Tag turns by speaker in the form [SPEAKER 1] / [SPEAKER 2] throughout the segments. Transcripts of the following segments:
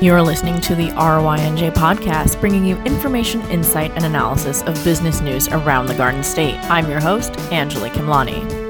[SPEAKER 1] You're listening to the ROI-NJ podcast, bringing you information, insight, and analysis of business news around the Garden State. I'm your host, Anjalee Khemlani.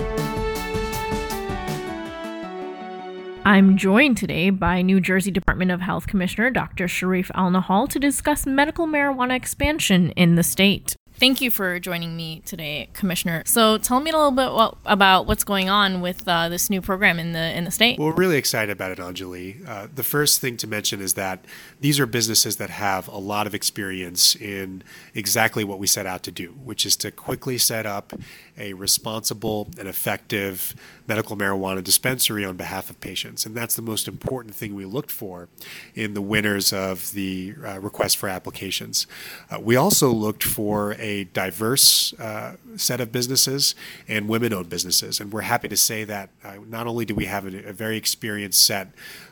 [SPEAKER 1] I'm joined today by New Jersey Department of Health Commissioner Dr. Shereef Elnahal to discuss medical marijuana expansion in the state. Thank you for joining me today, Commissioner. So, tell me a little bit what, about what's going on with uh, this new program in the in the state.
[SPEAKER 2] Well, we're really excited about it, Anjalee. Uh, the first thing to mention is that these are businesses that have a lot of experience in exactly what we set out to do, which is to quickly set up a responsible and effective medical marijuana dispensary on behalf of patients, and that's the most important thing we looked for in the winners of the uh, request for applications. Uh, we also looked for a diverse uh, set of businesses and women owned businesses. And we're happy to say that uh, not only do we have a, a, very experienced set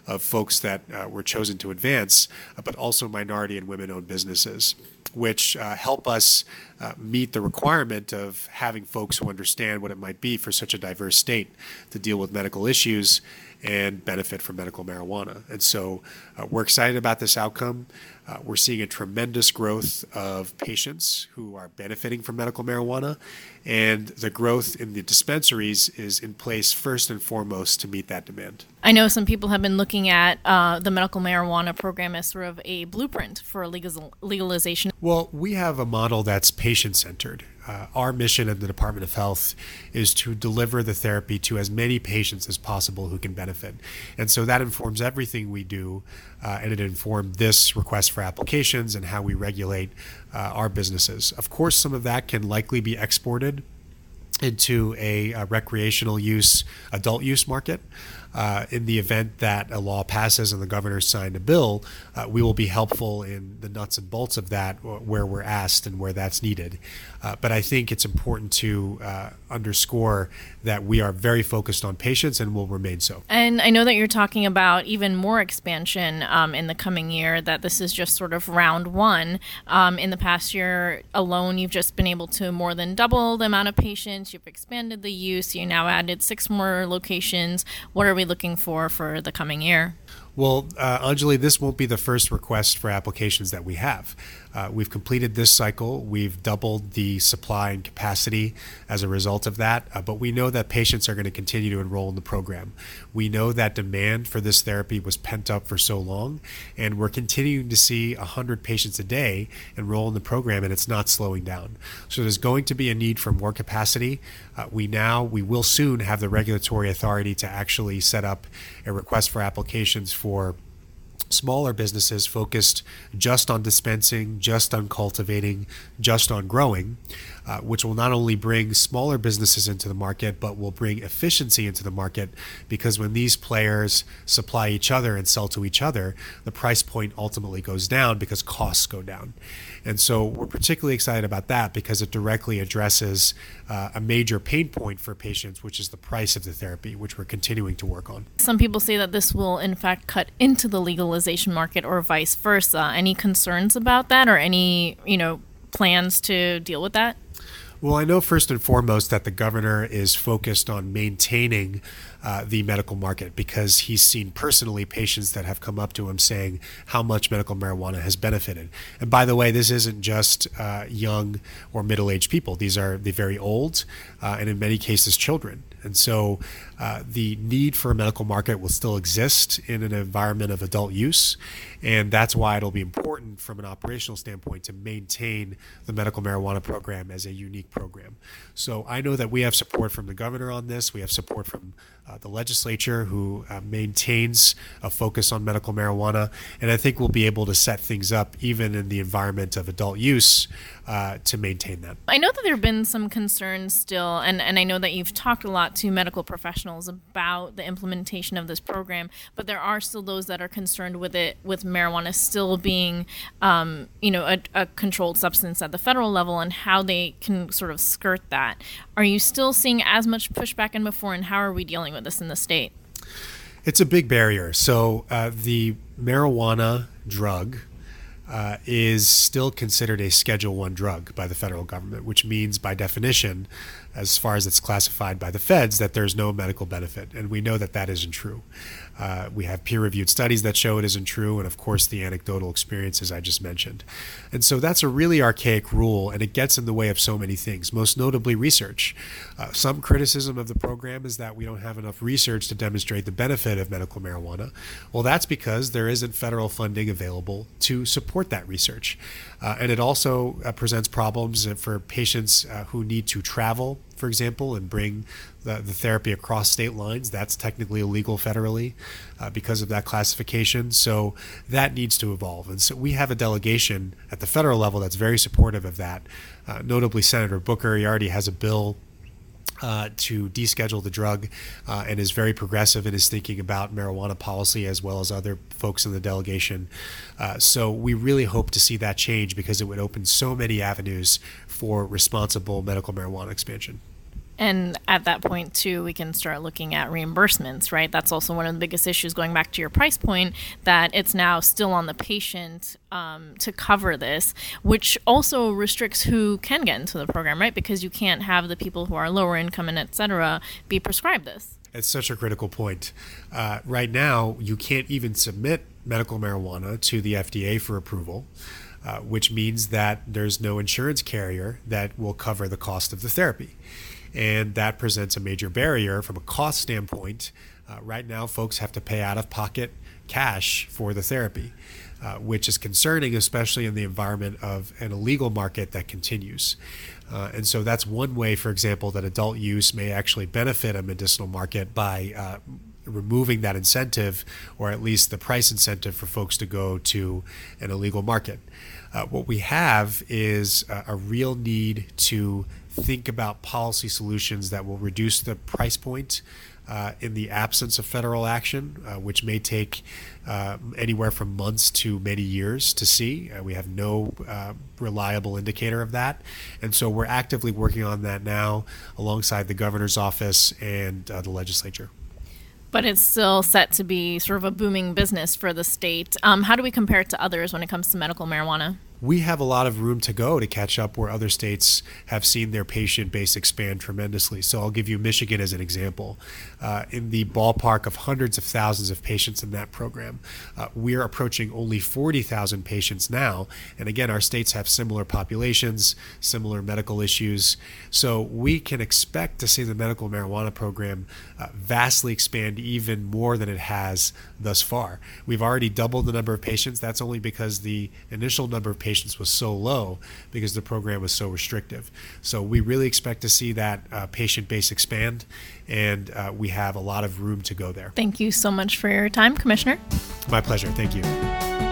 [SPEAKER 2] of folks that uh, were chosen to advance, uh, but also minority and women owned businesses, which uh, help us uh, meet the requirement of having folks who understand what it might be for such a diverse state to deal with medical issues and benefit from medical marijuana. And so we're excited about this outcome. Uh, we're seeing a tremendous growth of patients who are benefiting from medical marijuana, and the growth in the dispensaries is in place first and foremost to meet that demand.
[SPEAKER 1] I know some people have been looking at uh, the medical marijuana program as sort of a blueprint for legal- legalization.
[SPEAKER 2] Well, we have a model that's patient centered. Uh, our mission at the Department of Health is to deliver the therapy to as many patients as possible who can benefit. And so that informs everything we do, uh, and it informed this request for applications and how we regulate uh, our businesses. Of course, some of that can likely be exported into a, a recreational use, adult use market. Uh, in the event that a law passes and the governor signed a bill, uh, we will be helpful in the nuts and bolts of that where we're asked and where that's needed. Uh, but I think it's important to uh, underscore that we are very focused on patients and will remain so.
[SPEAKER 1] And I know that you're talking about even more expansion um, in the coming year, that this is just sort of round one. Um, in the past year alone, you've just been able to more than double the amount of patients. You've expanded the use. You now added six more locations. What are we looking for for the coming year?
[SPEAKER 2] Well, uh, Anjalee, this won't be the first request for applications that we have. Uh, we've completed this cycle. We've doubled the supply and capacity as a result of that. Uh, but we know that patients are going to continue to enroll in the program. We know that demand for this therapy was pent up for so long, and we're continuing to see 100 patients a day enroll in the program, and it's not slowing down. So there's going to be a need for more capacity. Uh, we now, we will soon have the regulatory authority to actually set up a request for applications for for smaller businesses focused just on dispensing, just on cultivating, just on growing, uh, which will not only bring smaller businesses into the market, but will bring efficiency into the market because when these players supply each other and sell to each other, the price point ultimately goes down because costs go down. And so we're particularly excited about that because it directly addresses uh, a major pain point for patients, which is the price of the therapy, which we're continuing to work on.
[SPEAKER 1] Some people say that this will, in fact, cut into the market or vice versa. Any concerns about that or any, you know, plans to deal with that?
[SPEAKER 2] Well, I know first and foremost that the governor is focused on maintaining uh, the medical market because he's seen personally patients that have come up to him saying how much medical marijuana has benefited. And by the way, this isn't just uh, young or middle aged people, these are the very old uh, and in many cases children. And so uh, the need for a medical market will still exist in an environment of adult use. And that's why it'll be important from an operational standpoint to maintain the medical marijuana program as a unique program. So I know that we have support from the governor on this. We have support from uh, the legislature who uh, maintains a focus on medical marijuana. And I think we'll be able to set things up even in the environment of adult use uh, to maintain that.
[SPEAKER 1] I know that there have been some concerns still, and, and I know that you've talked a lot to medical professionals about the implementation of this program, but there are still those that are concerned with it, with marijuana still being, um, you know, a, a controlled substance at the federal level and how they can sort of skirt that. Are you still seeing as much pushback in before, and how are we dealing with this in the state?
[SPEAKER 2] It's a big barrier. So uh, the marijuana drug uh, is still considered a Schedule One drug by the federal government, which means, by definition, as far as it's classified by the feds, that there's no medical benefit, and we know that that isn't true. Uh, we have peer reviewed studies that show it isn't true, and of course, the anecdotal experiences I just mentioned. And so that's a really archaic rule, and it gets in the way of so many things, most notably research. Uh, some criticism of the program is that we don't have enough research to demonstrate the benefit of medical marijuana. Well, that's because there isn't federal funding available to support that research. Uh, and it also uh, presents problems for patients uh, who need to travel for example, and bring the, the therapy across state lines. That's technically illegal federally uh, because of that classification. So that needs to evolve. And so we have a delegation at the federal level that's very supportive of that. Uh, notably, Senator Booker, he already has a bill uh, to deschedule the drug uh, and is very progressive in his thinking about marijuana policy as well as other folks in the delegation. Uh, so we really hope to see that change because it would open so many avenues for responsible medical marijuana expansion.
[SPEAKER 1] And at that point, too, we can start looking at reimbursements, right? That's also one of the biggest issues going back to your price point, that it's now still on the patient um, to cover this, which also restricts who can get into the program, right? Because you can't have the people who are lower income and et cetera be prescribed this.
[SPEAKER 2] It's such a critical point. Uh, right now, you can't even submit medical marijuana to the FDA for approval. Uh, which means that there's no insurance carrier that will cover the cost of the therapy and that presents a major barrier from a cost standpoint. Uh, right now, folks have to pay out of pocket cash for the therapy, uh, which is concerning, especially in the environment of an illegal market that continues. Uh, and so that's one way, for example, that adult use may actually benefit a medicinal market by uh, removing that incentive, or at least the price incentive for folks to go to an illegal market. Uh, what we have is a, a real need to think about policy solutions that will reduce the price point uh, in the absence of federal action, uh, which may take uh, anywhere from months to many years to see. Uh, we have no uh, reliable indicator of that. And so we're actively working on that now alongside the governor's office and uh, the legislature.
[SPEAKER 1] But it's still set to be sort of a booming business for the state. Um, how do we compare it to others when it comes to medical marijuana?
[SPEAKER 2] We have a lot of room to go to catch up where other states have seen their patient base expand tremendously. So I'll give you Michigan as an example. Uh, in the ballpark of hundreds of thousands of patients in that program, uh, we're approaching only 40,000 patients now. And again, our states have similar populations, similar medical issues. So we can expect to see the medical marijuana program uh, vastly expand even more than it has thus far. We've already doubled the number of patients. That's only because the initial number of patients was so low because the program was so restrictive. So we really expect to see that uh, patient base expand, and uh, we have a lot of room to go there.
[SPEAKER 1] Thank you so much for your time, Commissioner.
[SPEAKER 2] My pleasure. Thank you.